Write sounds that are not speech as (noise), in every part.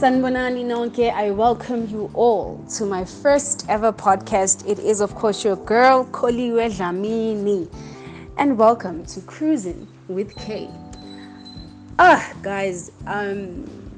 Sanbonani Nonke, I welcome you all to my first ever podcast. It is, of course, your girl, Koliwe Dlamini. And welcome to Cruising with K. Ah, guys, um,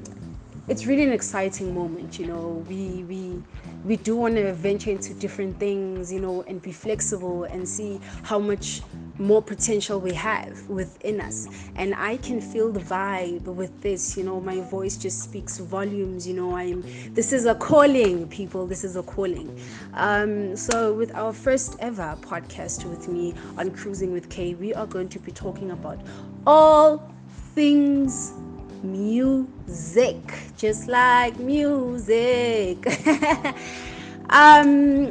it's really an exciting moment, you know. We, we, we do want to venture into different things, you know, and be flexible and see how much more potential we have within us. And I can feel the vibe with this, you know, my voice just speaks volumes, you know. I'm this is a calling, people, this is a calling. Um, so, with our first ever podcast with me on Cruising with K, we are going to be talking about all things music, just like music. (laughs) um,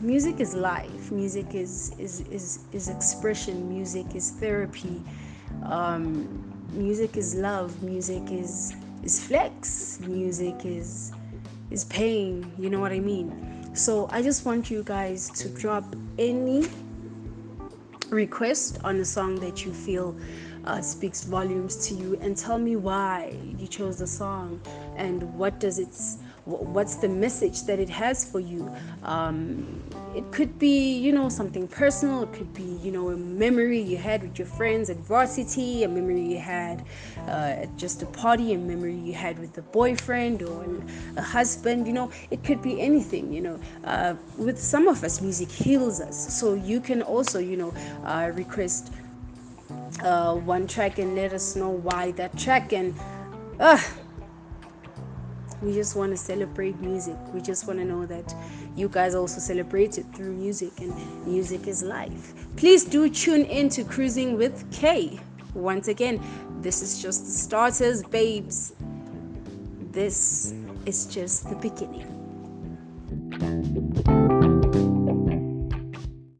music is life. Music is is is is expression. Music is therapy. Um, music is love. Music is is flex. Music is is pain. You know what I mean? So I just want you guys to drop any request on a song that you feel uh, speaks volumes to you. And tell me why you chose the song and what does its what's the message that it has for you? Um, it could be you know something personal. It could be you know a memory you had with your friends at varsity a memory you had uh, at just a party a memory you had with a boyfriend or a husband you know. It could be anything you know. Uh, with some of us music heals us. So you can also you know uh, request uh, one track and let us know why that track and uh, we just want to celebrate music. We just want to know that you guys also celebrate it through music and music is life. Please do tune in to cruising with k. Once again this is just the starters babes. This is just the beginning